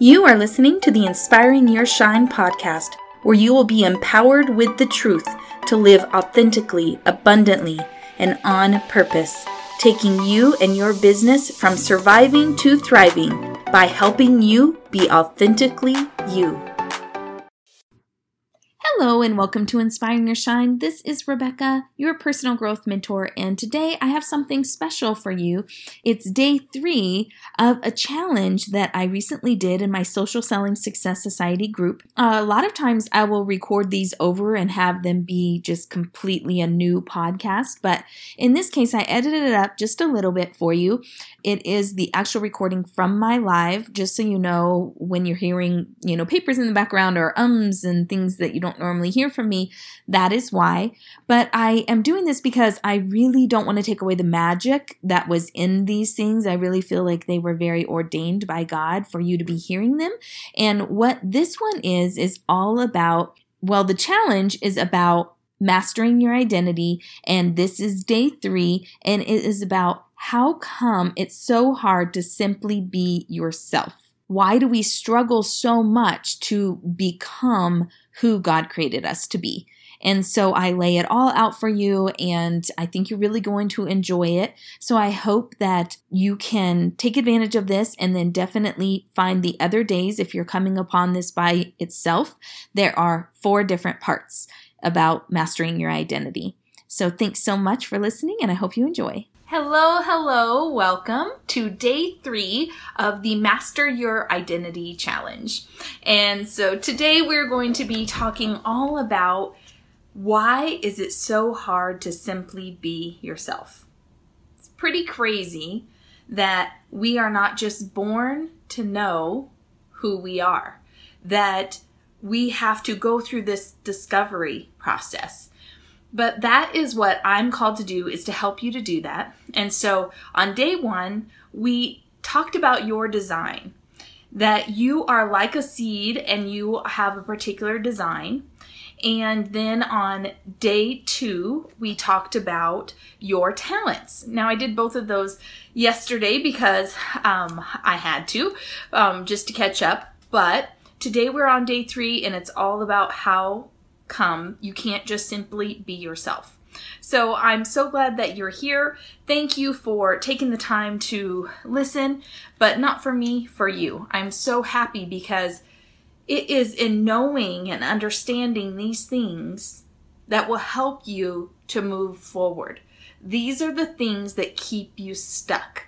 You are listening to the Inspiring Your Shine podcast, where you will be empowered with the truth to live authentically, abundantly, and on purpose, taking you and your business from surviving to thriving by helping you be authentically you. Hello, and welcome to Inspiring Your Shine. This is Rebecca, your personal growth mentor, and today I have something special for you. It's day three of a challenge that I recently did in my Social Selling Success Society group. A lot of times I will record these over and have them be just completely a new podcast, but in this case, I edited it up just a little bit for you. It is the actual recording from my live, just so you know when you're hearing, you know, papers in the background or ums and things that you don't normally hear from me, that is why. But I am doing this because I really don't want to take away the magic that was in these things. I really feel like they were very ordained by God for you to be hearing them. And what this one is, is all about, well, the challenge is about mastering your identity. And this is day three, and it is about how come it's so hard to simply be yourself. Why do we struggle so much to become who God created us to be? And so I lay it all out for you, and I think you're really going to enjoy it. So I hope that you can take advantage of this and then definitely find the other days if you're coming upon this by itself. There are four different parts about mastering your identity. So thanks so much for listening, and I hope you enjoy. Hello, hello, welcome to day three of the Master Your Identity Challenge. And so today we're going to be talking all about why is it so hard to simply be yourself? It's pretty crazy that we are not just born to know who we are, that we have to go through this discovery process but that is what I'm called to do is to help you to do that. And so on day 1, we talked about your design. That you are like a seed and you have a particular design. And then on day two, we talked about your talents. Now, I did both of those yesterday because um, I had to, um, just to catch up. But today we're on day three, and it's all about how come. You can't just simply be yourself. So I'm so glad that you're here. Thank you for taking the time to listen, but not for me, for you. I'm so happy because it is in knowing and understanding these things that will help you to move forward. These are the things that keep you stuck.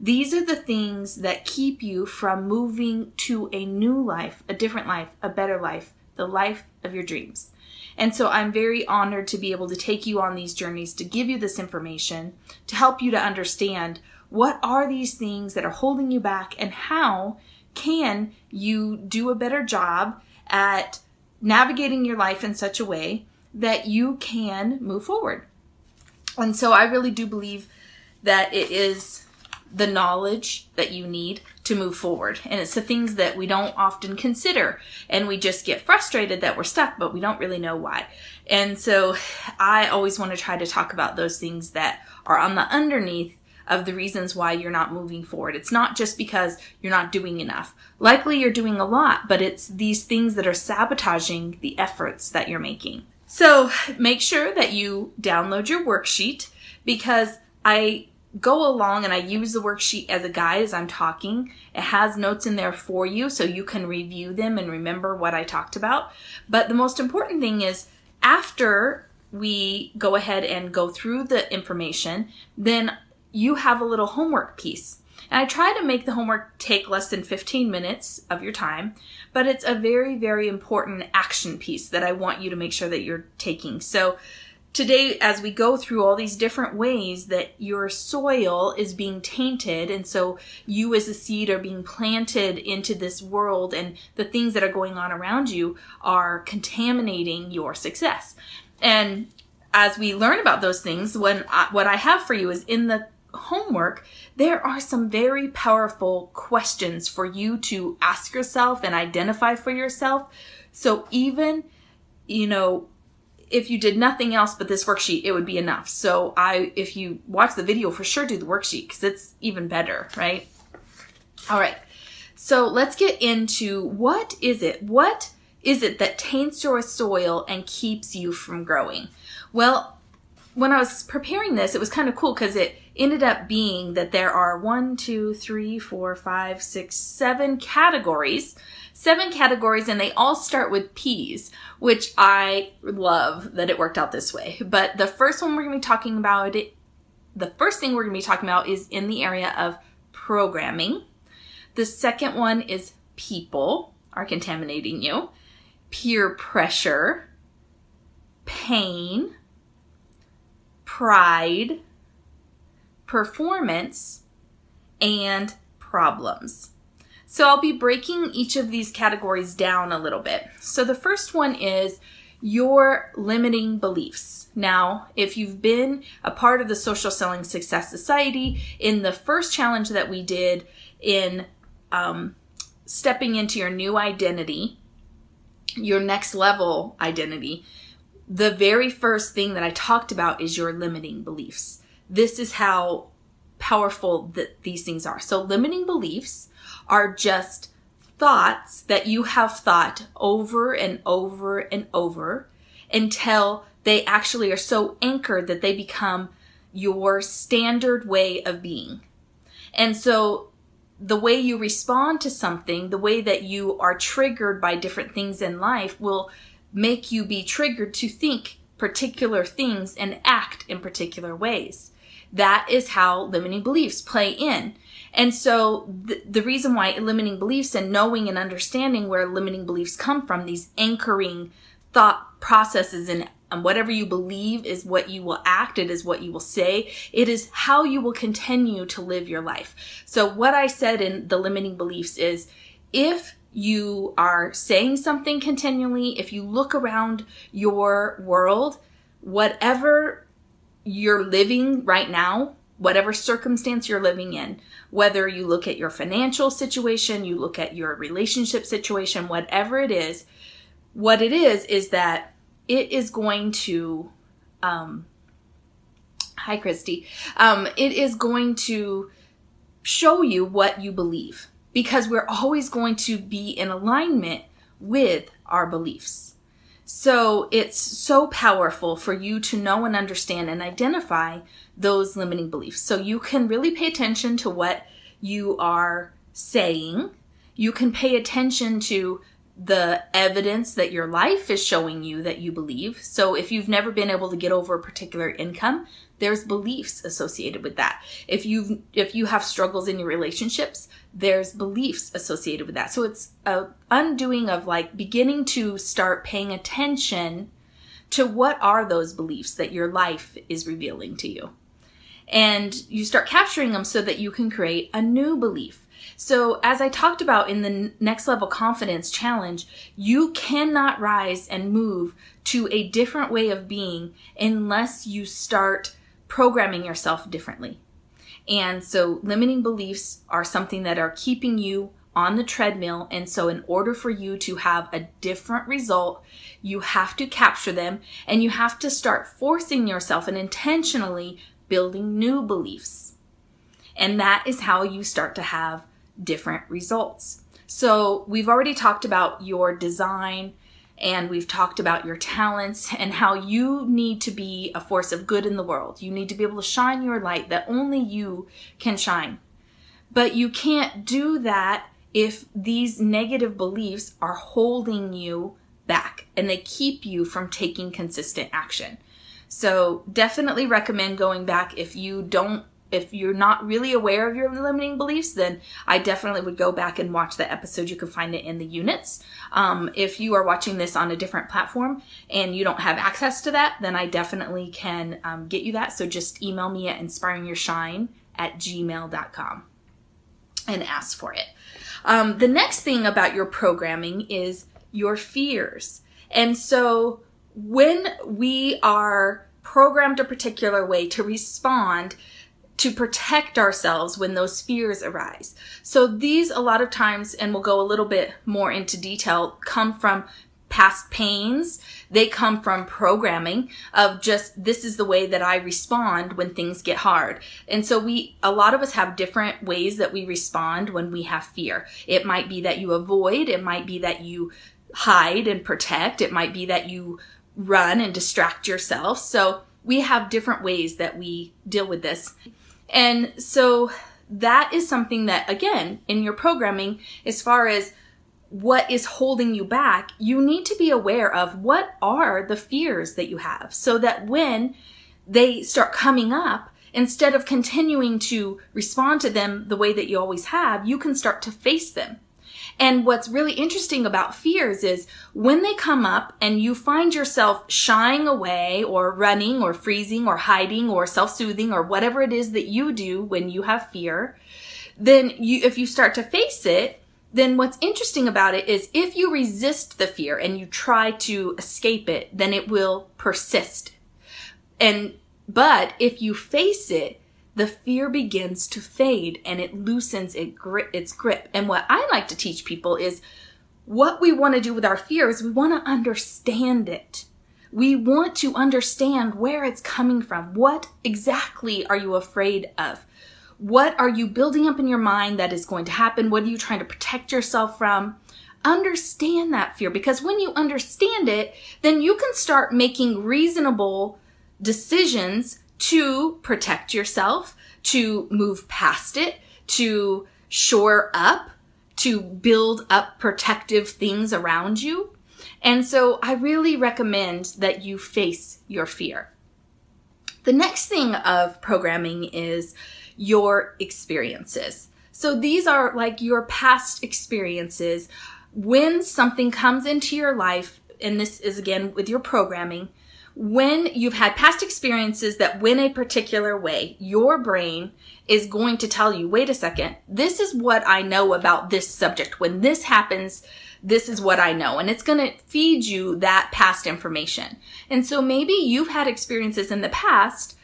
These are the things that keep you from moving to a new life, a different life, a better life, the life of your dreams. And so I'm very honored to be able to take you on these journeys to give you this information to help you to understand what are these things that are holding you back and how can you do a better job at navigating your life in such a way that you can move forward. And so I really do believe that it is the knowledge that you need to move forward. And it's the things that we don't often consider. And we just get frustrated that we're stuck, but we don't really know why. And so I always want to try to talk about those things that are on the underneath of the reasons why you're not moving forward. It's not just because you're not doing enough. Likely you're doing a lot, but it's these things that are sabotaging the efforts that you're making. So make sure that you download your worksheet because I go along and I use the worksheet as a guide as I'm talking. It has notes in there for you so you can review them and remember what I talked about. But the most important thing is after we go ahead and go through the information, then you have a little homework piece. And I try to make the homework take less than 15 minutes of your time, but it's a very, very important action piece that I want you to make sure that you're taking. So today as we go through all these different ways that your soil is being tainted and so you as a seed are being planted into this world and the things that are going on around you are contaminating your success. And as we learn about those things when I, what i have for you is in the homework there are some very powerful questions for you to ask yourself and identify for yourself. So even you know if you did nothing else but this worksheet, it would be enough. So I, if you watch the video, for sure do the worksheet because it's even better, right? All right. So let's get into what is it? What is it that taints your soil and keeps you from growing? Well, when I was preparing this, it was kind of cool because it ended up being that there are one, two, three, four, five, six, seven categories. Seven categories, and they all start with P's, which I love that it worked out this way. But the first one we're going to be talking about, the first thing we're going to be talking about is in the area of programming. The second one is people are contaminating you, peer pressure, pain, pride, performance, and problems. So I'll be breaking each of these categories down a little bit. So the first one is your limiting beliefs. Now, if you've been a part of the Social Selling Success Society, in the first challenge that we did in um, stepping into your new identity, your next level identity, the very first thing that I talked about is your limiting beliefs. This is how powerful that these things are. So limiting beliefs are just thoughts that you have thought over and over and over until they actually are so anchored that they become your standard way of being. And so the way you respond to something, the way that you are triggered by different things in life will make you be triggered to think particular things and act in particular ways. That is how limiting beliefs play in. And so the, the reason why limiting beliefs and knowing and understanding where limiting beliefs come from, these anchoring thought processes and and whatever you believe is what you will act, it is what you will say, it is how you will continue to live your life. So, what I said in the limiting beliefs is if you are saying something continually, if you look around your world, whatever you're living right now, whatever circumstance you're living in, whether you look at your financial situation, you look at your relationship situation, whatever it is, what it is is that it is going to, um, hi Christy, um, it is going to show you what you believe because we're always going to be in alignment with our beliefs. So it's so powerful for you to know and understand and identify those limiting beliefs. So you can really pay attention to what you are saying. You can pay attention to the evidence that your life is showing you that you believe. So if you've never been able to get over a particular income, there's beliefs associated with that. If you if you have struggles in your relationships, there's beliefs associated with that. So it's a undoing of like beginning to start paying attention to what are those beliefs that your life is revealing to you. And you start capturing them so that you can create a new belief so, as I talked about in the next level confidence challenge, you cannot rise and move to a different way of being unless you start programming yourself differently. And so, limiting beliefs are something that are keeping you on the treadmill. And so, in order for you to have a different result, you have to capture them and you have to start forcing yourself and intentionally building new beliefs. And that is how you start to have different results. So we've already talked about your design and we've talked about your talents and how you need to be a force of good in the world. You need to be able to shine your light that only you can shine. But you can't do that if these negative beliefs are holding you back and they keep you from taking consistent action. So definitely recommend going back if you don't if you're not really aware of your limiting beliefs, then I definitely would go back and watch that episode. You can find it in the units. Um, if you are watching this on a different platform and you don't have access to that, then I definitely can um, get you that. So just email me at inspiringyourshine at gmail.com and ask for it. Um, the next thing about your programming is your fears. And so when we are programmed a particular way to respond to protect ourselves when those fears arise. So these a lot of times, and we'll go a little bit more into detail, come from past pains. They come from programming of just, this is the way that I respond when things get hard. And so we, a lot of us have different ways that we respond when we have fear. It might be that you avoid. It might be that you hide and protect. It might be that you run and distract yourself. So we have different ways that we deal with this. And so that is something that, again, in your programming, as far as what is holding you back, you need to be aware of what are the fears that you have so that when they start coming up, instead of continuing to respond to them the way that you always have, you can start to face them. And what's really interesting about fears is when they come up and you find yourself shying away or running or freezing or hiding or self-soothing or whatever it is that you do when you have fear, then you, if you start to face it, then what's interesting about it is if you resist the fear and you try to escape it, then it will persist. And, but if you face it, the fear begins to fade and it loosens its grip. And what I like to teach people is what we want to do with our fear is we want to understand it. We want to understand where it's coming from. What exactly are you afraid of? What are you building up in your mind that is going to happen? What are you trying to protect yourself from? Understand that fear because when you understand it, then you can start making reasonable decisions to protect yourself, to move past it, to shore up, to build up protective things around you. And so I really recommend that you face your fear. The next thing of programming is your experiences. So these are like your past experiences. When something comes into your life, and this is again with your programming, when you've had past experiences that went a particular way, your brain is going to tell you, wait a second, this is what I know about this subject. When this happens, this is what I know. And it's going to feed you that past information. And so maybe you've had experiences in the past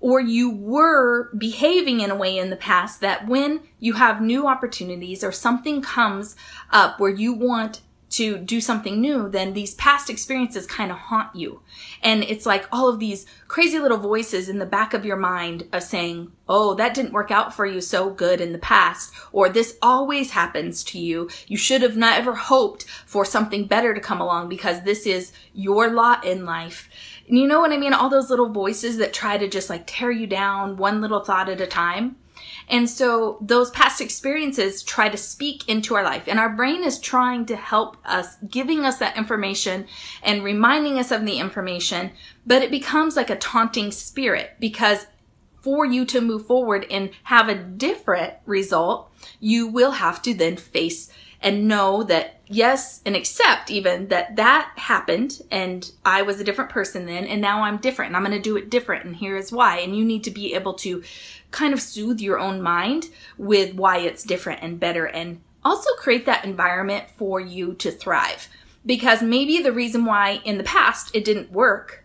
or you were behaving in a way in the past that when you have new opportunities or something comes up where you want to do something new, then these past experiences kind of haunt you. And it's like all of these crazy little voices in the back of your mind of saying, Oh, that didn't work out for you so good in the past. Or this always happens to you. You should have never hoped for something better to come along because this is your lot in life. And you know what I mean? All those little voices that try to just like tear you down one little thought at a time. And so those past experiences try to speak into our life. And our brain is trying to help us, giving us that information and reminding us of the information, but it becomes like a taunting spirit because for you to move forward and have a different result, you will have to then face and know that yes and accept even that that happened and I was a different person then and now I'm different and I'm going to do it different and here is why and you need to be able to kind of soothe your own mind with why it's different and better and also create that environment for you to thrive because maybe the reason why in the past it didn't work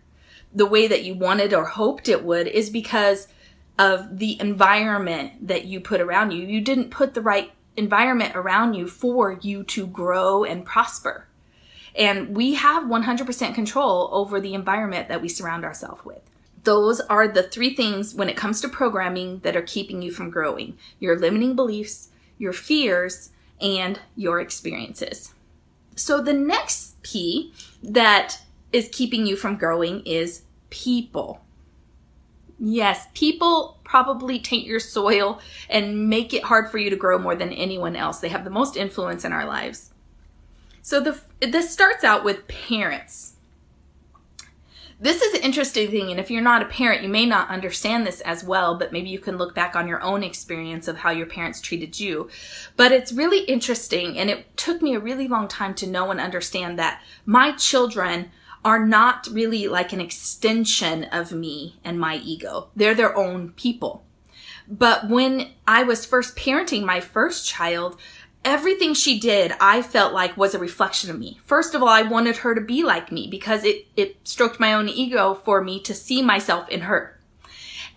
the way that you wanted or hoped it would is because of the environment that you put around you. You didn't put the right environment around you for you to grow and prosper. And we have 100% control over the environment that we surround ourselves with. Those are the three things when it comes to programming that are keeping you from growing your limiting beliefs, your fears, and your experiences. So, the next P that is keeping you from growing is people. Yes, people probably taint your soil and make it hard for you to grow more than anyone else. They have the most influence in our lives. So the this starts out with parents. This is an interesting thing, and if you're not a parent, you may not understand this as well, but maybe you can look back on your own experience of how your parents treated you. But it's really interesting, and it took me a really long time to know and understand that my children are not really like an extension of me and my ego. They're their own people. But when I was first parenting my first child, everything she did, I felt like was a reflection of me. First of all, I wanted her to be like me because it, it stroked my own ego for me to see myself in her.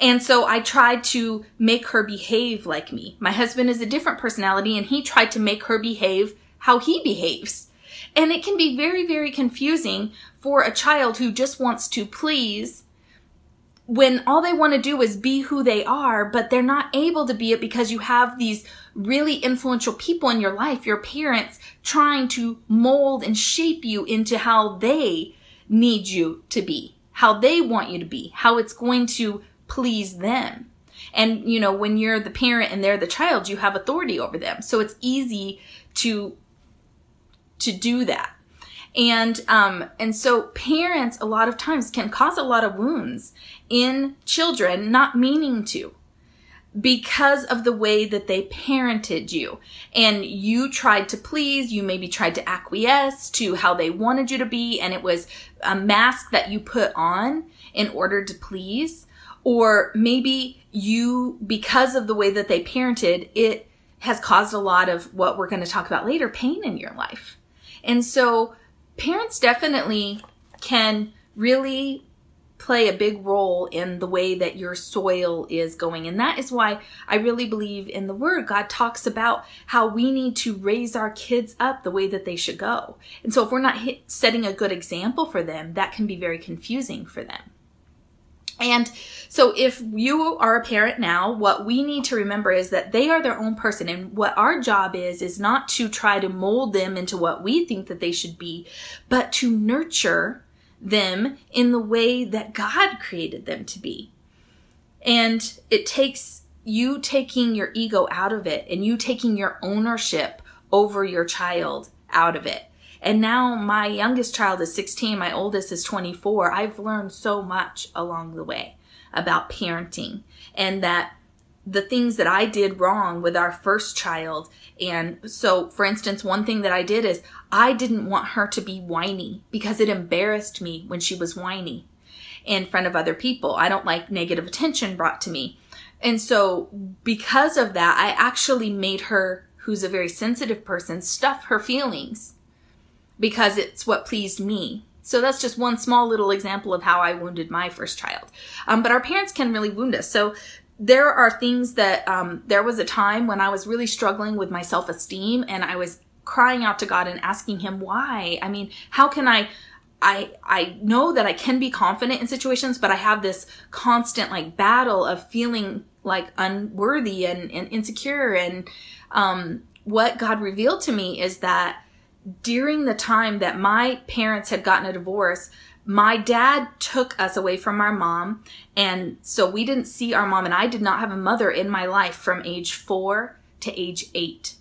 And so I tried to make her behave like me. My husband is a different personality and he tried to make her behave how he behaves. And it can be very, very confusing for a child who just wants to please when all they want to do is be who they are, but they're not able to be it because you have these really influential people in your life, your parents, trying to mold and shape you into how they need you to be, how they want you to be, how it's going to please them. And, you know, when you're the parent and they're the child, you have authority over them. So it's easy to, to do that. And, um, and so parents a lot of times can cause a lot of wounds in children, not meaning to because of the way that they parented you. And you tried to please, you maybe tried to acquiesce to how they wanted you to be, and it was a mask that you put on in order to please. Or maybe you, because of the way that they parented, it has caused a lot of what we're going to talk about later pain in your life. And so parents definitely can really play a big role in the way that your soil is going. And that is why I really believe in the word. God talks about how we need to raise our kids up the way that they should go. And so if we're not setting a good example for them, that can be very confusing for them. And so if you are a parent now, what we need to remember is that they are their own person. And what our job is, is not to try to mold them into what we think that they should be, but to nurture them in the way that God created them to be. And it takes you taking your ego out of it and you taking your ownership over your child out of it. And now my youngest child is 16, my oldest is 24. I've learned so much along the way about parenting and that the things that I did wrong with our first child. And so, for instance, one thing that I did is I didn't want her to be whiny because it embarrassed me when she was whiny in front of other people. I don't like negative attention brought to me. And so, because of that, I actually made her, who's a very sensitive person, stuff her feelings because it's what pleased me. So that's just one small little example of how I wounded my first child. Um, but our parents can really wound us. So there are things that um, there was a time when I was really struggling with my self esteem and I was crying out to God and asking Him why. I mean, how can I? I I know that I can be confident in situations, but I have this constant like battle of feeling like unworthy and, and insecure. And um, what God revealed to me is that during the time that my parents had gotten a divorce, my dad took us away from our mom. And so we didn't see our mom, and I did not have a mother in my life from age four to age eight.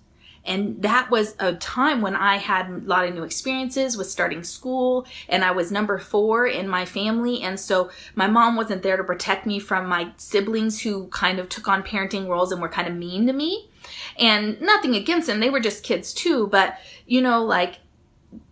And that was a time when I had a lot of new experiences with starting school and I was number four in my family. And so my mom wasn't there to protect me from my siblings who kind of took on parenting roles and were kind of mean to me. And nothing against them. They were just kids too. But, you know, like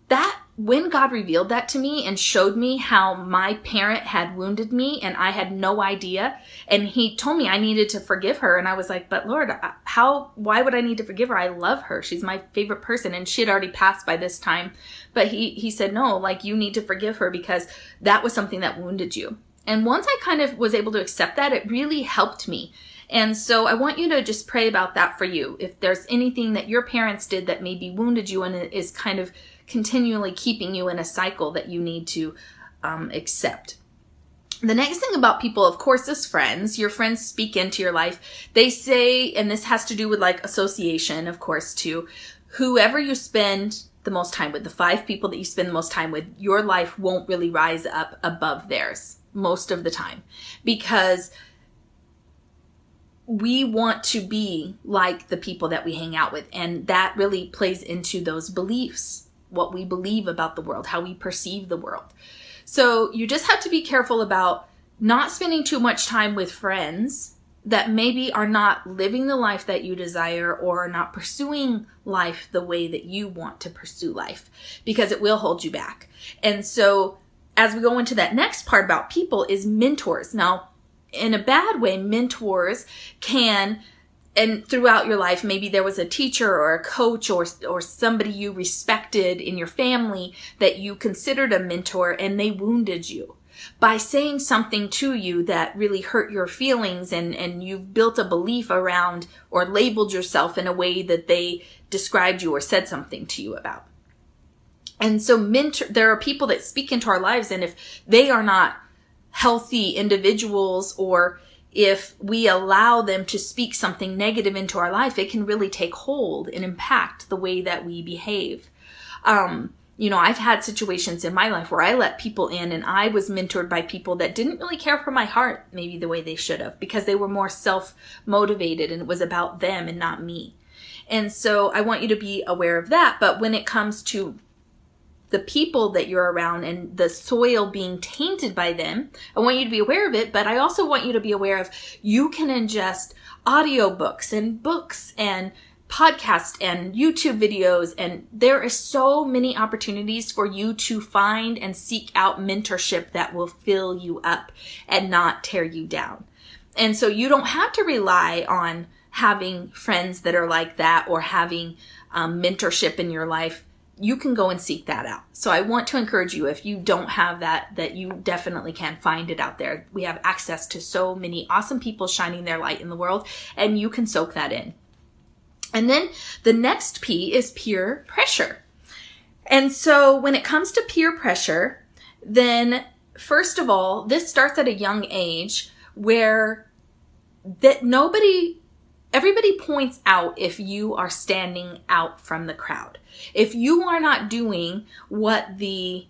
that when God revealed that to me and showed me how my parent had wounded me and I had no idea, and He told me I needed to forgive her, and I was like, "But Lord, uh, how? Why would I need to forgive her? I love her. She's my favorite person." And she had already passed by this time, but He He said, "No, like you need to forgive her because that was something that wounded you." And once I kind of was able to accept that, it really helped me. And so I want you to just pray about that for you. If there's anything that your parents did that maybe wounded you and is kind of continually keeping you in a cycle that you need to um, accept. The next thing about people, of course, is friends. Your friends speak into your life. They say, and this has to do with like association, of course, too. Whoever you spend the most time with, the five people that you spend the most time with, your life won't really rise up above theirs most of the time because we want to be like the people that we hang out with. And that really plays into those beliefs what we believe about the world, how we perceive the world. So you just have to be careful about not spending too much time with friends that maybe are not living the life that you desire or are not pursuing life the way that you want to pursue life because it will hold you back. And so as we go into that next part about people is mentors. Now, in a bad way, mentors can and throughout your life maybe there was a teacher or a coach or or somebody you respected in your family that you considered a mentor and they wounded you. By saying something to you that really hurt your feelings and and you've built a belief around or labeled yourself in a way that they described you or said something to you about. And so mentor, there are people that speak into our lives and if they are not healthy individuals or if we allow them to speak something negative into our life, it can really take hold and impact the way that we behave. Um, you know, I've had situations in my life where I let people in and I was mentored by people that didn't really care for my heart maybe the way they should have because they were more self motivated and it was about them and not me. And so I want you to be aware of that. But when it comes to the people that you're around and the soil being tainted by them. I want you to be aware of it, but I also want you to be aware of you can ingest audiobooks and books and podcasts and YouTube videos and there are so many opportunities for you to find and seek out mentorship that will fill you up and not tear you down. And so you don't have to rely on having friends that are like that or having um, mentorship in your life you can go and seek that out. So I want to encourage you if you don't have that that you definitely can find it out there. We have access to so many awesome people shining their light in the world and you can soak that in. And then the next P is peer pressure. And so when it comes to peer pressure, then first of all, this starts at a young age where that nobody everybody points out if you are standing out from the crowd. If you are not doing what the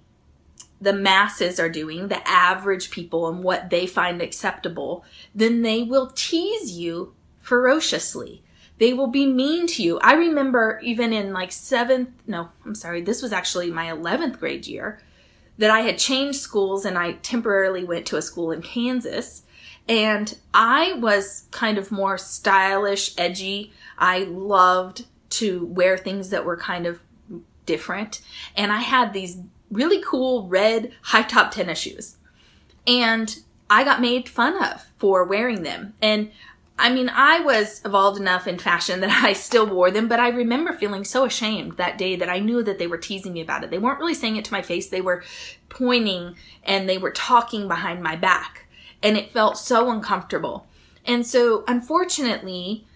the masses are doing, the average people and what they find acceptable, then they will tease you ferociously. They will be mean to you. I remember even in like seventh, no, I'm sorry, this was actually my 11th grade year that I had changed schools and I temporarily went to a school in Kansas. And I was kind of more stylish, edgy. I loved to wear things that were kind of different. And I had these really cool red high top tennis shoes. And I got made fun of for wearing them. And I mean, I was evolved enough in fashion that I still wore them, but I remember feeling so ashamed that day that I knew that they were teasing me about it. They weren't really saying it to my face, they were pointing and they were talking behind my back. And it felt so uncomfortable. And so, unfortunately,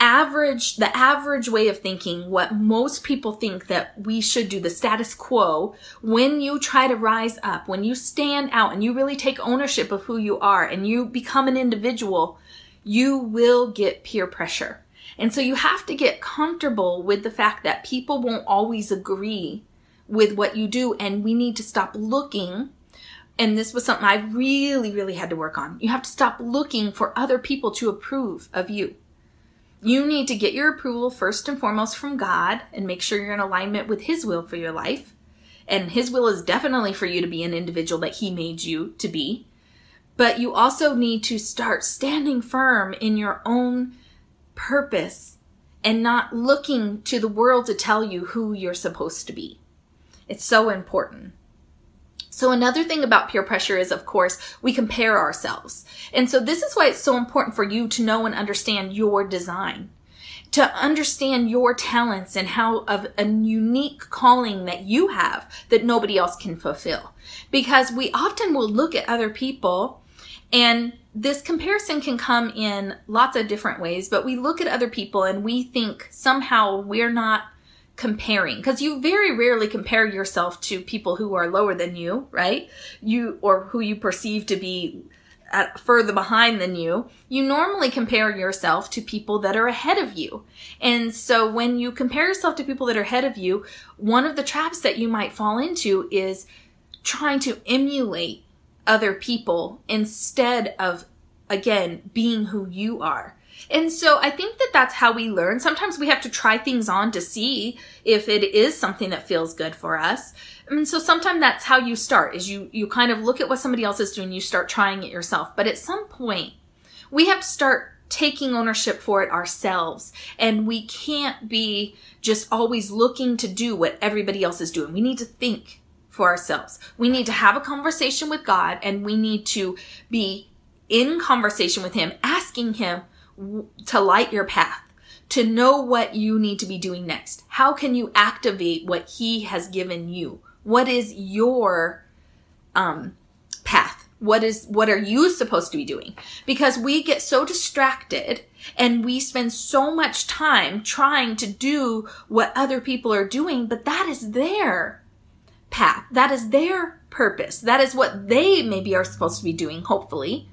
average the average way of thinking what most people think that we should do the status quo when you try to rise up when you stand out and you really take ownership of who you are and you become an individual you will get peer pressure and so you have to get comfortable with the fact that people won't always agree with what you do and we need to stop looking and this was something I really, really had to work on. You have to stop looking for other people to approve of you you need to get your approval first and foremost from God and make sure you're in alignment with His will for your life. And His will is definitely for you to be an individual that He made you to be. But you also need to start standing firm in your own purpose and not looking to the world to tell you who you're supposed to be. It's so important. So another thing about peer pressure is, of course, we compare ourselves. And so this is why it's so important for you to know and understand your design. To understand your talents and how of a unique calling that you have that nobody else can fulfill. Because we often will look at other people and this comparison can come in lots of different ways, but we look at other people and we think somehow we're not comparing because you very rarely compare yourself to people who are lower than you, right? You or who you perceive to be at, further behind than you. You normally compare yourself to people that are ahead of you. And so when you compare yourself to people that are ahead of you, one of the traps that you might fall into is trying to emulate other people instead of again being who you are. And so I think that that's how we learn. Sometimes we have to try things on to see if it is something that feels good for us. And so sometimes that's how you start is you, you kind of look at what somebody else is doing, you start trying it yourself. But at some point, we have to start taking ownership for it ourselves. And we can't be just always looking to do what everybody else is doing. We need to think for ourselves. We need to have a conversation with God and we need to be in conversation with Him, asking Him, to light your path, to know what you need to be doing next. How can you activate what he has given you? What is your um, path? what is what are you supposed to be doing because we get so distracted and we spend so much time trying to do what other people are doing but that is their path that is their purpose that is what they maybe are supposed to be doing hopefully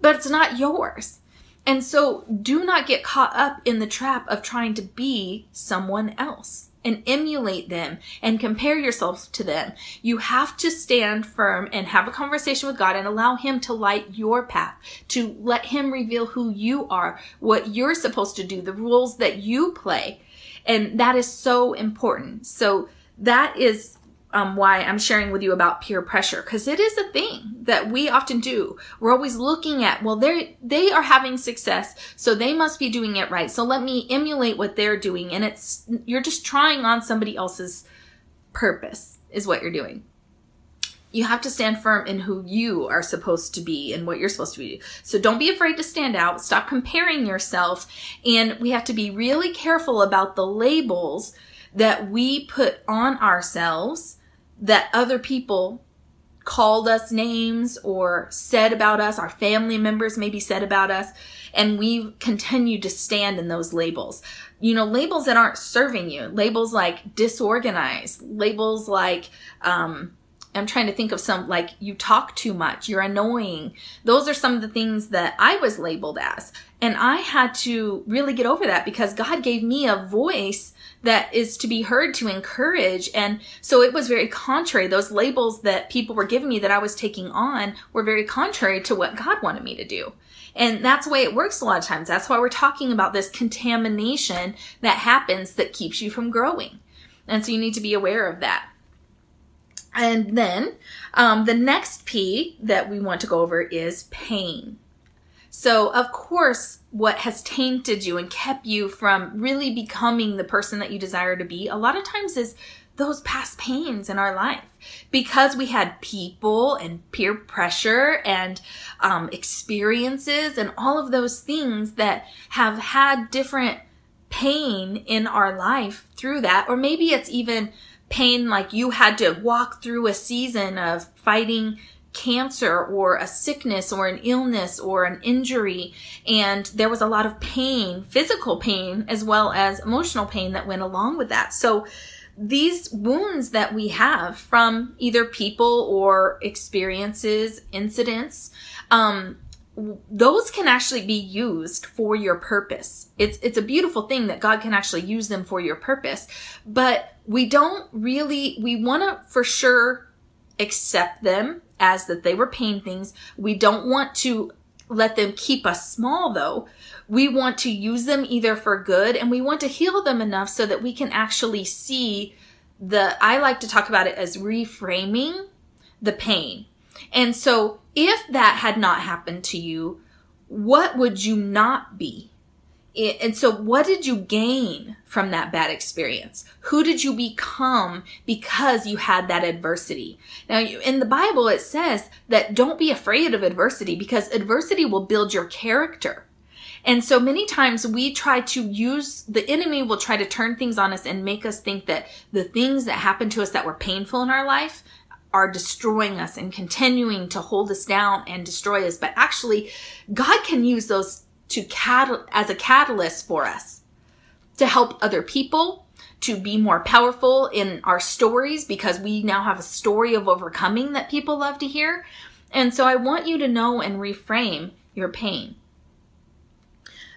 but it's not yours and so do not get caught up in the trap of trying to be someone else and emulate them and compare yourself to them. You have to stand firm and have a conversation with God and allow Him to light your path, to let Him reveal who you are, what you're supposed to do, the rules that you play. And that is so important. So that is um, why I'm sharing with you about peer pressure because it is a thing that we often do. We're always looking at, well, they they are having success, so they must be doing it right. So let me emulate what they're doing, and it's you're just trying on somebody else's purpose is what you're doing. You have to stand firm in who you are supposed to be and what you're supposed to be. So don't be afraid to stand out. Stop comparing yourself. And we have to be really careful about the labels that we put on ourselves that other people called us names or said about us, our family members maybe said about us, and we continue to stand in those labels. You know, labels that aren't serving you, labels like disorganized, labels like, um, I'm trying to think of some like you talk too much, you're annoying. Those are some of the things that I was labeled as. And I had to really get over that because God gave me a voice that is to be heard to encourage. And so it was very contrary. Those labels that people were giving me that I was taking on were very contrary to what God wanted me to do. And that's the way it works a lot of times. That's why we're talking about this contamination that happens that keeps you from growing. And so you need to be aware of that. And then um, the next P that we want to go over is pain. So, of course, what has tainted you and kept you from really becoming the person that you desire to be, a lot of times is those past pains in our life. Because we had people and peer pressure and um, experiences and all of those things that have had different pain in our life through that or maybe it's even pain like you had to walk through a season of fighting cancer or a sickness or an illness or an injury. And there was a lot of pain, physical pain, as well as emotional pain that went along with that. So these wounds that we have from either people or experiences, incidents, um, those can actually be used for your purpose. It's it's a beautiful thing that God can actually use them for your purpose, but we don't really we want to for sure accept them as that they were pain things. We don't want to let them keep us small though. We want to use them either for good and we want to heal them enough so that we can actually see the, I like to talk about it as reframing the pain. And so if that had not happened to you, what would you not be? And so what did you gain from that bad experience? Who did you become because you had that adversity? Now, in the Bible, it says that don't be afraid of adversity because adversity will build your character. And so many times we try to use, the enemy will try to turn things on us and make us think that the things that happened to us that were painful in our life are destroying us and continuing to hold us down and destroy us. But actually, God can use those to as a catalyst for us to help other people to be more powerful in our stories because we now have a story of overcoming that people love to hear. And so I want you to know and reframe your pain.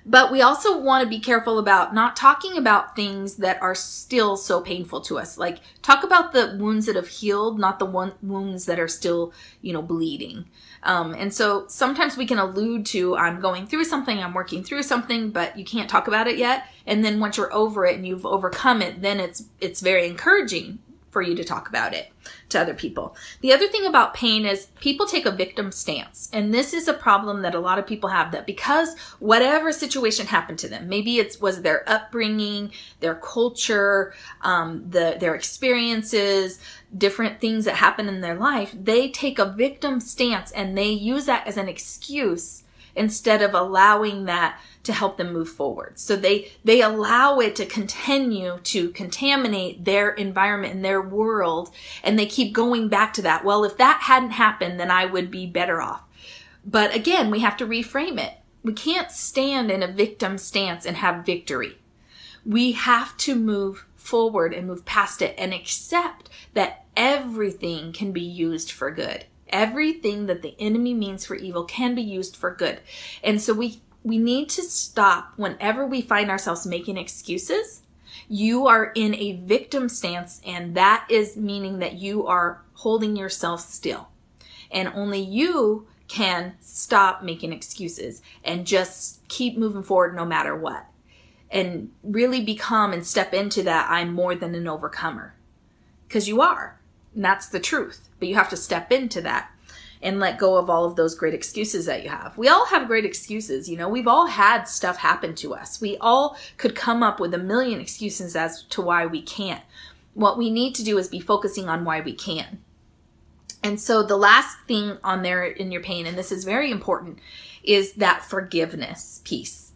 But we also want to be careful about not talking about things that are still so painful to us. Like talk about the wounds that have healed, not the one wounds that are still, you know, bleeding. Um, and so sometimes we can allude to I'm going through something, I'm working through something, but you can't talk about it yet. And then once you're over it and you've overcome it, then it's it's very encouraging for you to talk about it to other people. The other thing about pain is people take a victim stance. And this is a problem that a lot of people have that because whatever situation happened to them, maybe it was their upbringing, their culture, um, the, their experiences, different things that happen in their life, they take a victim stance and they use that as an excuse instead of allowing that to help them move forward. So they, they allow it to continue to contaminate their environment and their world. And they keep going back to that. Well, if that hadn't happened, then I would be better off. But again, we have to reframe it. We can't stand in a victim stance and have victory. We have to move forward and move past it and accept that everything can be used for good. Everything that the enemy means for evil can be used for good. And so we we need to stop whenever we find ourselves making excuses. You are in a victim stance and that is meaning that you are holding yourself still. And only you can stop making excuses and just keep moving forward no matter what. And really become and step into that I'm more than an overcomer. Because you are. And that's the truth. But you have to step into that and let go of all of those great excuses that you have. We all have great excuses. You know, we've all had stuff happen to us. We all could come up with a million excuses as to why we can't. What we need to do is be focusing on why we can. And so the last thing on there in your pain, and this is very important, is that forgiveness piece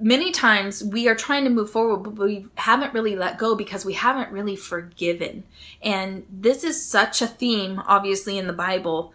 many times we are trying to move forward, but we haven't really let go because we haven't really forgiven. And this is such a theme, obviously, in the Bible.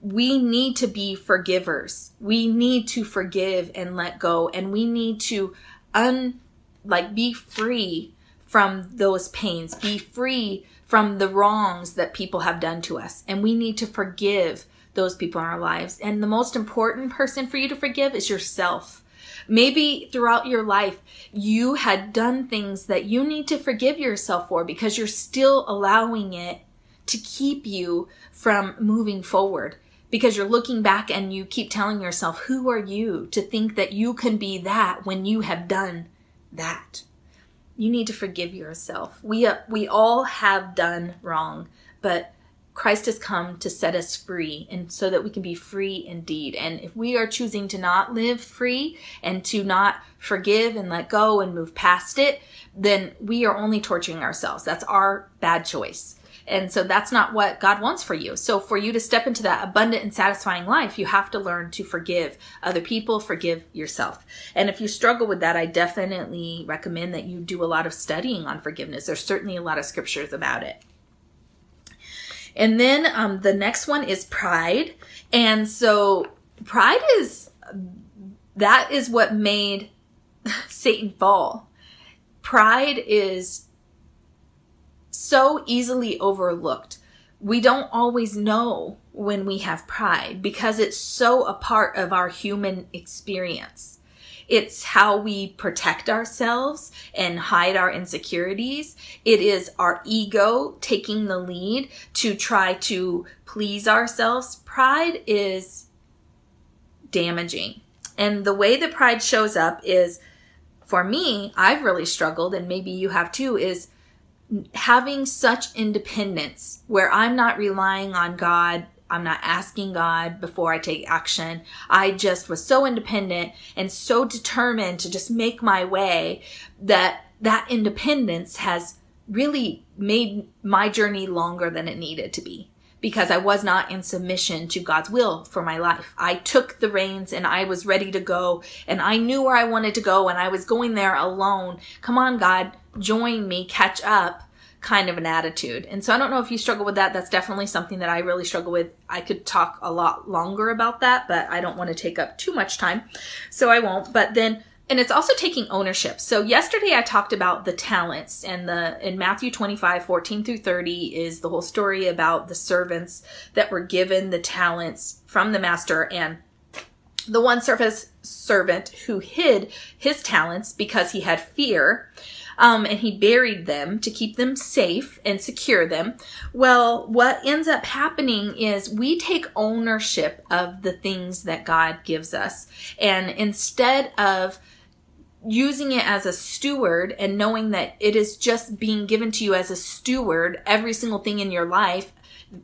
We need to be forgivers. We need to forgive and let go, and we need to un like be free from those pains, be free from the wrongs that people have done to us, and we need to forgive those people in our lives. And the most important person for you to forgive is yourself Maybe throughout your life, you had done things that you need to forgive yourself for because you're still allowing it to keep you from moving forward. Because you're looking back and you keep telling yourself, who are you to think that you can be that when you have done that? You need to forgive yourself. We, uh, we all have done wrong, but Christ has come to set us free and so that we can be free indeed. And if we are choosing to not live free and to not forgive and let go and move past it, then we are only torturing ourselves. That's our bad choice. And so that's not what God wants for you. So for you to step into that abundant and satisfying life, you have to learn to forgive other people, forgive yourself. And if you struggle with that, I definitely recommend that you do a lot of studying on forgiveness. There's certainly a lot of scriptures about it. And then um, the next one is pride. And so pride is that is what made Satan fall. Pride is so easily overlooked. We don't always know when we have pride because it's so a part of our human experience. It's how we protect ourselves and hide our insecurities. It is our ego taking the lead to try to please ourselves. Pride is damaging. And the way that pride shows up is for me, I've really struggled, and maybe you have too, is having such independence where I'm not relying on God I'm not asking God before I take action. I just was so independent and so determined to just make my way that that independence has really made my journey longer than it needed to be because I was not in submission to God's will for my life. I took the reins and I was ready to go and I knew where I wanted to go and I was going there alone. Come on, God, join me, catch up kind of an attitude. And so I don't know if you struggle with that. That's definitely something that I really struggle with. I could talk a lot longer about that, but I don't want to take up too much time. So I won't. But then and it's also taking ownership. So yesterday I talked about the talents and the in Matthew 25, 14 through 30 is the whole story about the servants that were given the talents from the master and the one service servant who hid his talents because he had fear um, and he buried them to keep them safe and secure them. Well, what ends up happening is we take ownership of the things that God gives us. And instead of using it as a steward and knowing that it is just being given to you as a steward, every single thing in your life,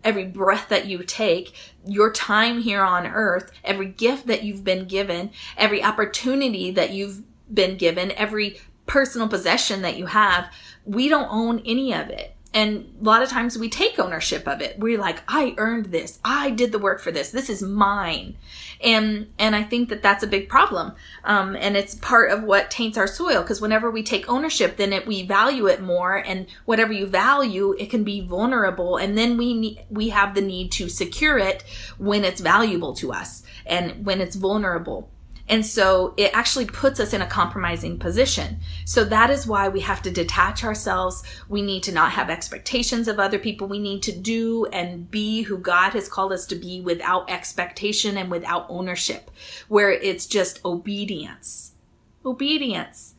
every breath that you take, your time here on earth, every gift that you've been given, every opportunity that you've been given, every personal possession that you have, we don't own any of it. and a lot of times we take ownership of it. We're like, I earned this. I did the work for this. This is mine. And, and I think that that's a big problem. Um, and it's part of what taints our soil. Cause whenever we take ownership, then it, we value it more. And whatever you value, it can be vulnerable. And then we need, we have the need to secure it when it's valuable to us and when it's vulnerable. And so it actually puts us in a compromising position. So that is why we have to detach ourselves. We need to not have expectations of other people. We need to do and be who God has called us to be without expectation and without ownership, where it's just obedience. Obedience.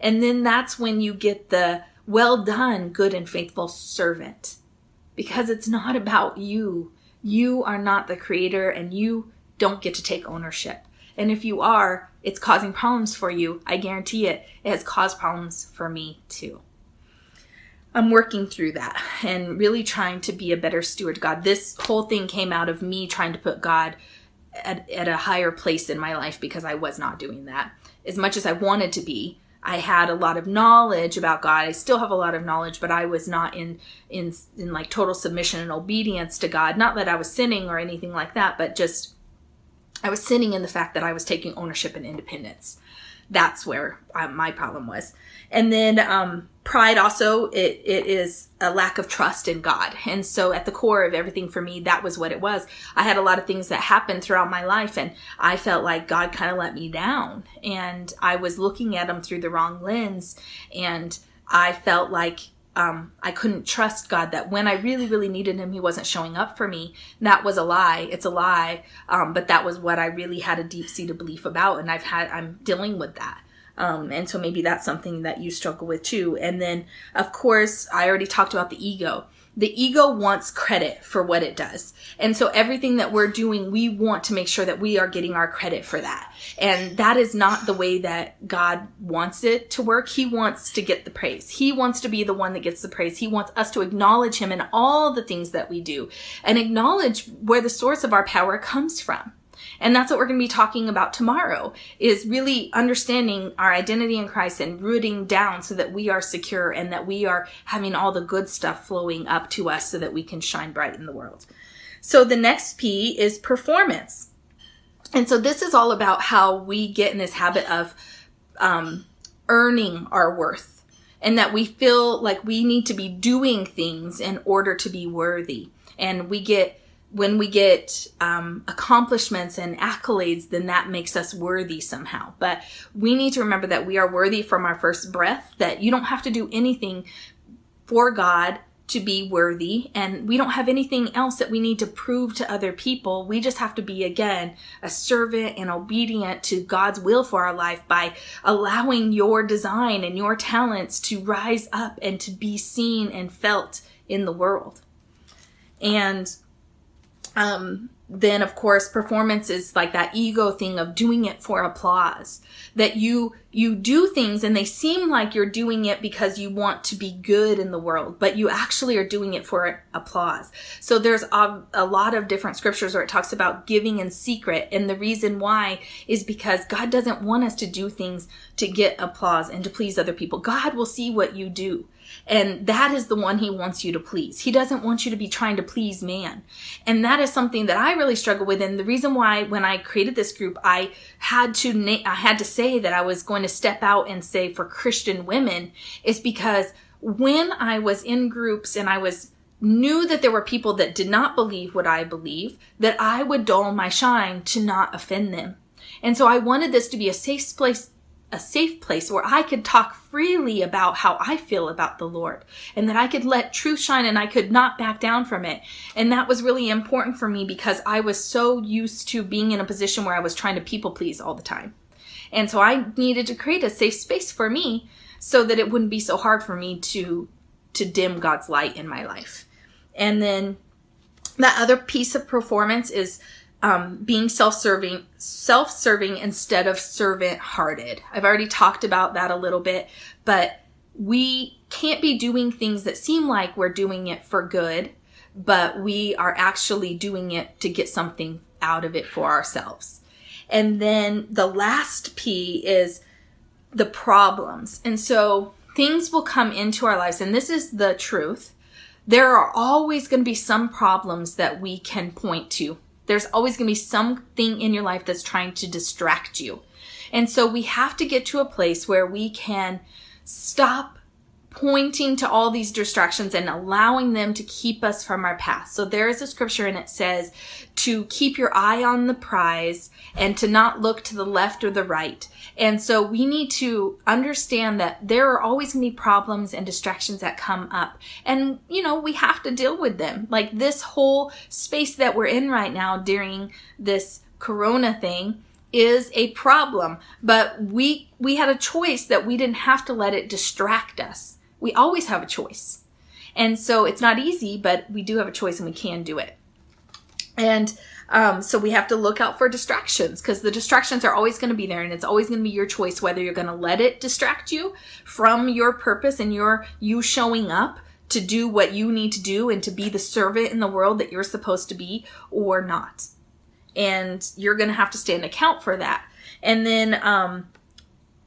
And then that's when you get the well done, good and faithful servant. Because it's not about you. You are not the creator and you don't get to take ownership. And if you are, it's causing problems for you. I guarantee it. It has caused problems for me too. I'm working through that and really trying to be a better steward God. This whole thing came out of me trying to put God at, at a higher place in my life because I was not doing that. As much as I wanted to be, I had a lot of knowledge about God. I still have a lot of knowledge, but I was not in in in like total submission and obedience to God. Not that I was sinning or anything like that, but just I was sinning in the fact that I was taking ownership and independence. That's where uh, my problem was. And then um, pride also it, it is a lack of trust in God. And so at the core of everything for me, that was what it was. I had a lot of things that happened throughout my life and I felt like God kind of let me down and I was looking at him through the wrong lens and I felt like um, I couldn't trust God that when I really, really needed Him, He wasn't showing up for me. That was a lie. It's a lie. Um, but that was what I really had a deep seated belief about. And I've had, I'm dealing with that. Um, and so maybe that's something that you struggle with too. And then, of course, I already talked about the ego the ego wants credit for what it does. And so everything that we're doing, we want to make sure that we are getting our credit for that. And that is not the way that God wants it to work. He wants to get the praise. He wants to be the one that gets the praise. He wants us to acknowledge him in all the things that we do and acknowledge where the source of our power comes from. And that's what we're going to be talking about tomorrow is really understanding our identity in Christ and rooting down so that we are secure and that we are having all the good stuff flowing up to us so that we can shine bright in the world. So the next P is performance. And so this is all about how we get in this habit of um, earning our worth and that we feel like we need to be doing things in order to be worthy. And we get when we get um, accomplishments and accolades, then that makes us worthy somehow. But we need to remember that we are worthy from our first breath, that you don't have to do anything for God to be worthy, and we don't have anything else that we need to prove to other people. We just have to be, again, a servant and obedient to God's will for our life by allowing your design and your talents to rise up and to be seen and felt in the world. And um, then of course performance is like that ego thing of doing it for applause. That you you do things and they seem like you're doing it because you want to be good in the world but you actually are doing it for applause. So there's a, a lot of different scriptures where it talks about giving in secret. And the reason why is because god doesn't want us to do things to get applause and to please other people. God will see what you do and that is the one he wants you to please. He doesn't want you to be trying to please man. And that is something that I really struggle with. And the reason why when I created this group, I had to, na- I had to say that I was going to step out and say for Christian women is because when I was in groups and I was knew that there were people that did not believe what I believe, that I would dull my shine to not offend them. And so I wanted this to be a safe place a safe place where I could talk freely about how I feel about the Lord and that I could let truth shine and I could not back down from it. And that was really important for me because I was so used to being in a position where I was trying to people please all the time. And so I needed to create a safe space for me so that it wouldn't be so hard for me to to dim God's light in my life. And then that other piece of performance is um, being self-serving, self-serving instead of servant-hearted. I've already talked about that a little bit, but we can't be doing things that seem like we're doing it for good, but we are actually doing it to get something out of it for ourselves. And then the last P is the problems. And so things will come into our lives, and this is the truth there are always going to be some problems that we can point to. There's always going to be something in your life that's trying to distract you. And so we have to get to a place where we can stop pointing to all these distractions and allowing them to keep us from our path. So there is a scripture and it says to keep your eye on the prize and to not look to the left or the right. And so we need to understand that there are always going to be problems and distractions that come up. And, you know, we have to deal with them. Like this whole space that we're in right now during this corona thing is a problem, but we, we had a choice that we didn't have to let it distract us. We always have a choice. And so it's not easy, but we do have a choice and we can do it. And um, so we have to look out for distractions because the distractions are always going to be there and it's always going to be your choice whether you're going to let it distract you from your purpose and your you showing up to do what you need to do and to be the servant in the world that you're supposed to be or not and you're going to have to stand account for that. And then um,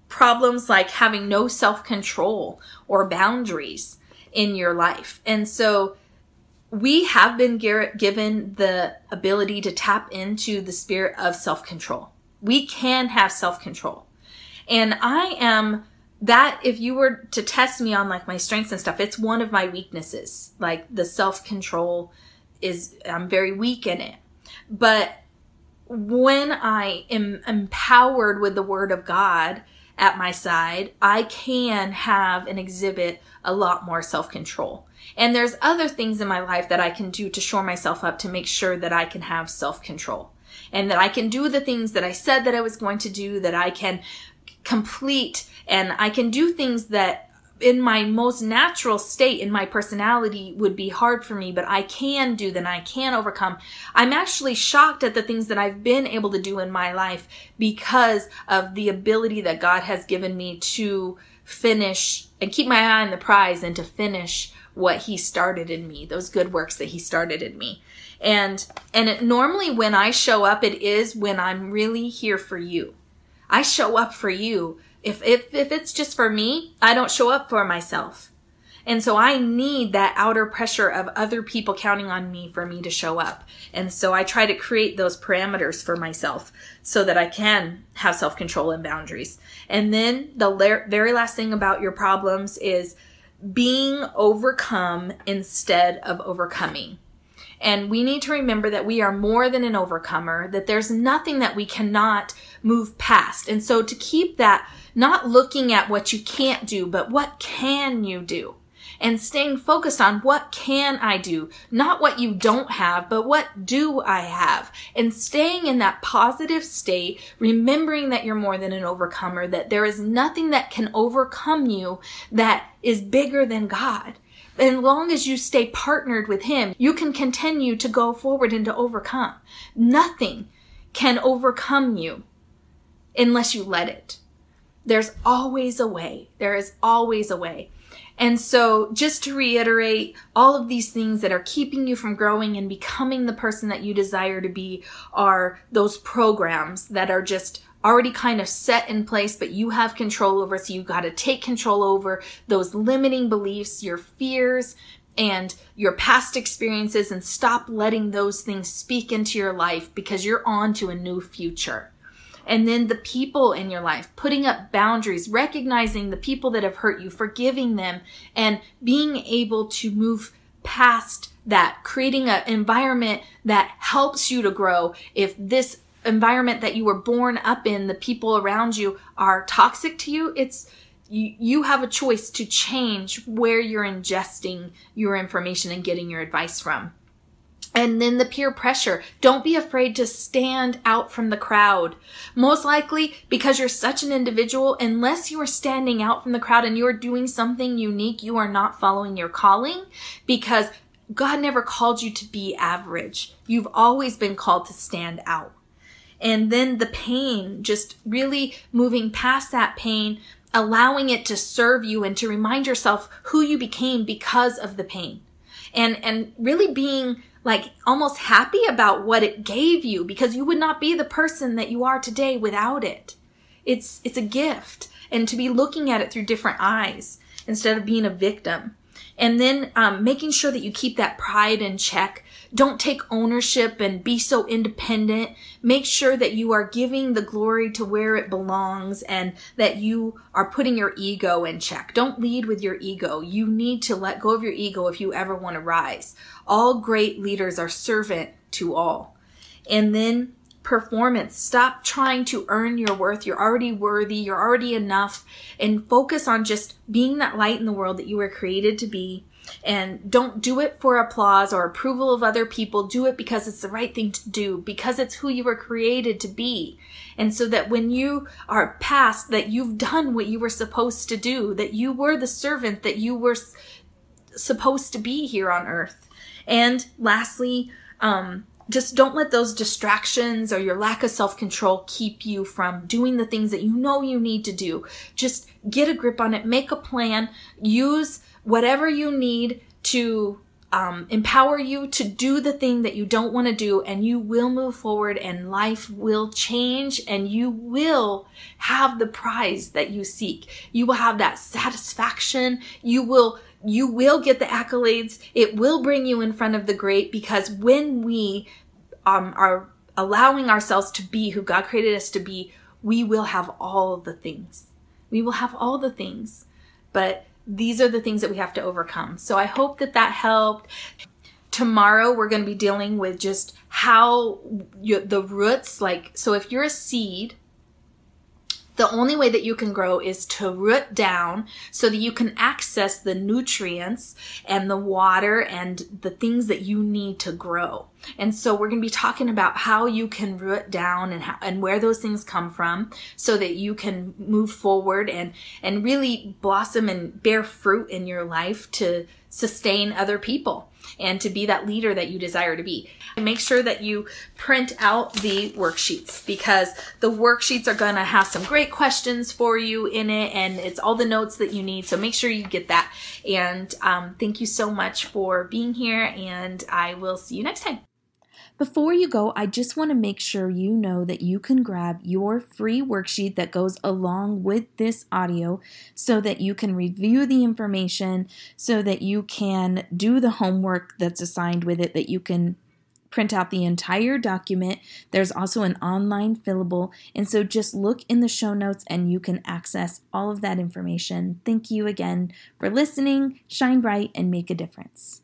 problems like having no self control or boundaries in your life. And so we have been given the ability to tap into the spirit of self control. We can have self control. And I am that if you were to test me on like my strengths and stuff, it's one of my weaknesses. Like the self control is, I'm very weak in it. But when I am empowered with the word of God at my side, I can have and exhibit a lot more self control. And there's other things in my life that I can do to shore myself up to make sure that I can have self control and that I can do the things that I said that I was going to do, that I can complete and I can do things that in my most natural state in my personality would be hard for me, but I can do that. I can overcome. I'm actually shocked at the things that I've been able to do in my life because of the ability that God has given me to finish and keep my eye on the prize and to finish what he started in me, those good works that he started in me. And, and it, normally when I show up, it is when I'm really here for you. I show up for you if, if, if it's just for me, I don't show up for myself. And so I need that outer pressure of other people counting on me for me to show up. And so I try to create those parameters for myself so that I can have self control and boundaries. And then the la- very last thing about your problems is being overcome instead of overcoming. And we need to remember that we are more than an overcomer, that there's nothing that we cannot move past. And so to keep that not looking at what you can't do, but what can you do? And staying focused on what can I do? Not what you don't have, but what do I have? And staying in that positive state, remembering that you're more than an overcomer, that there is nothing that can overcome you that is bigger than God. And long as you stay partnered with Him, you can continue to go forward and to overcome. Nothing can overcome you unless you let it. There's always a way. There is always a way. And so, just to reiterate, all of these things that are keeping you from growing and becoming the person that you desire to be are those programs that are just already kind of set in place, but you have control over. So, you got to take control over those limiting beliefs, your fears, and your past experiences, and stop letting those things speak into your life because you're on to a new future and then the people in your life, putting up boundaries, recognizing the people that have hurt you, forgiving them, and being able to move past that, creating an environment that helps you to grow. If this environment that you were born up in, the people around you are toxic to you, it's you, you have a choice to change where you're ingesting your information and getting your advice from. And then the peer pressure. Don't be afraid to stand out from the crowd. Most likely, because you're such an individual, unless you are standing out from the crowd and you're doing something unique, you are not following your calling because God never called you to be average. You've always been called to stand out. And then the pain, just really moving past that pain, allowing it to serve you and to remind yourself who you became because of the pain. And, and really being like almost happy about what it gave you because you would not be the person that you are today without it. It's, it's a gift and to be looking at it through different eyes instead of being a victim. And then um, making sure that you keep that pride in check. Don't take ownership and be so independent. Make sure that you are giving the glory to where it belongs and that you are putting your ego in check. Don't lead with your ego. You need to let go of your ego if you ever want to rise. All great leaders are servant to all. And then performance. Stop trying to earn your worth. You're already worthy. You're already enough. And focus on just being that light in the world that you were created to be. And don't do it for applause or approval of other people. Do it because it's the right thing to do, because it's who you were created to be. And so that when you are past, that you've done what you were supposed to do, that you were the servant that you were supposed to be here on earth. And lastly, um, just don't let those distractions or your lack of self control keep you from doing the things that you know you need to do. Just get a grip on it, make a plan, use whatever you need to um, empower you to do the thing that you don't want to do, and you will move forward, and life will change, and you will have the prize that you seek. You will have that satisfaction. You will you will get the accolades. It will bring you in front of the great because when we um, are allowing ourselves to be who God created us to be, we will have all the things. We will have all the things. But these are the things that we have to overcome. So I hope that that helped. Tomorrow we're going to be dealing with just how you, the roots, like, so if you're a seed, the only way that you can grow is to root down so that you can access the nutrients and the water and the things that you need to grow. And so we're going to be talking about how you can root down and how, and where those things come from so that you can move forward and and really blossom and bear fruit in your life to sustain other people and to be that leader that you desire to be. Make sure that you print out the worksheets because the worksheets are going to have some great questions for you in it and it's all the notes that you need. So make sure you get that. And um, thank you so much for being here and I will see you next time. Before you go, I just want to make sure you know that you can grab your free worksheet that goes along with this audio so that you can review the information, so that you can do the homework that's assigned with it, that you can print out the entire document. There's also an online fillable. And so just look in the show notes and you can access all of that information. Thank you again for listening. Shine bright and make a difference.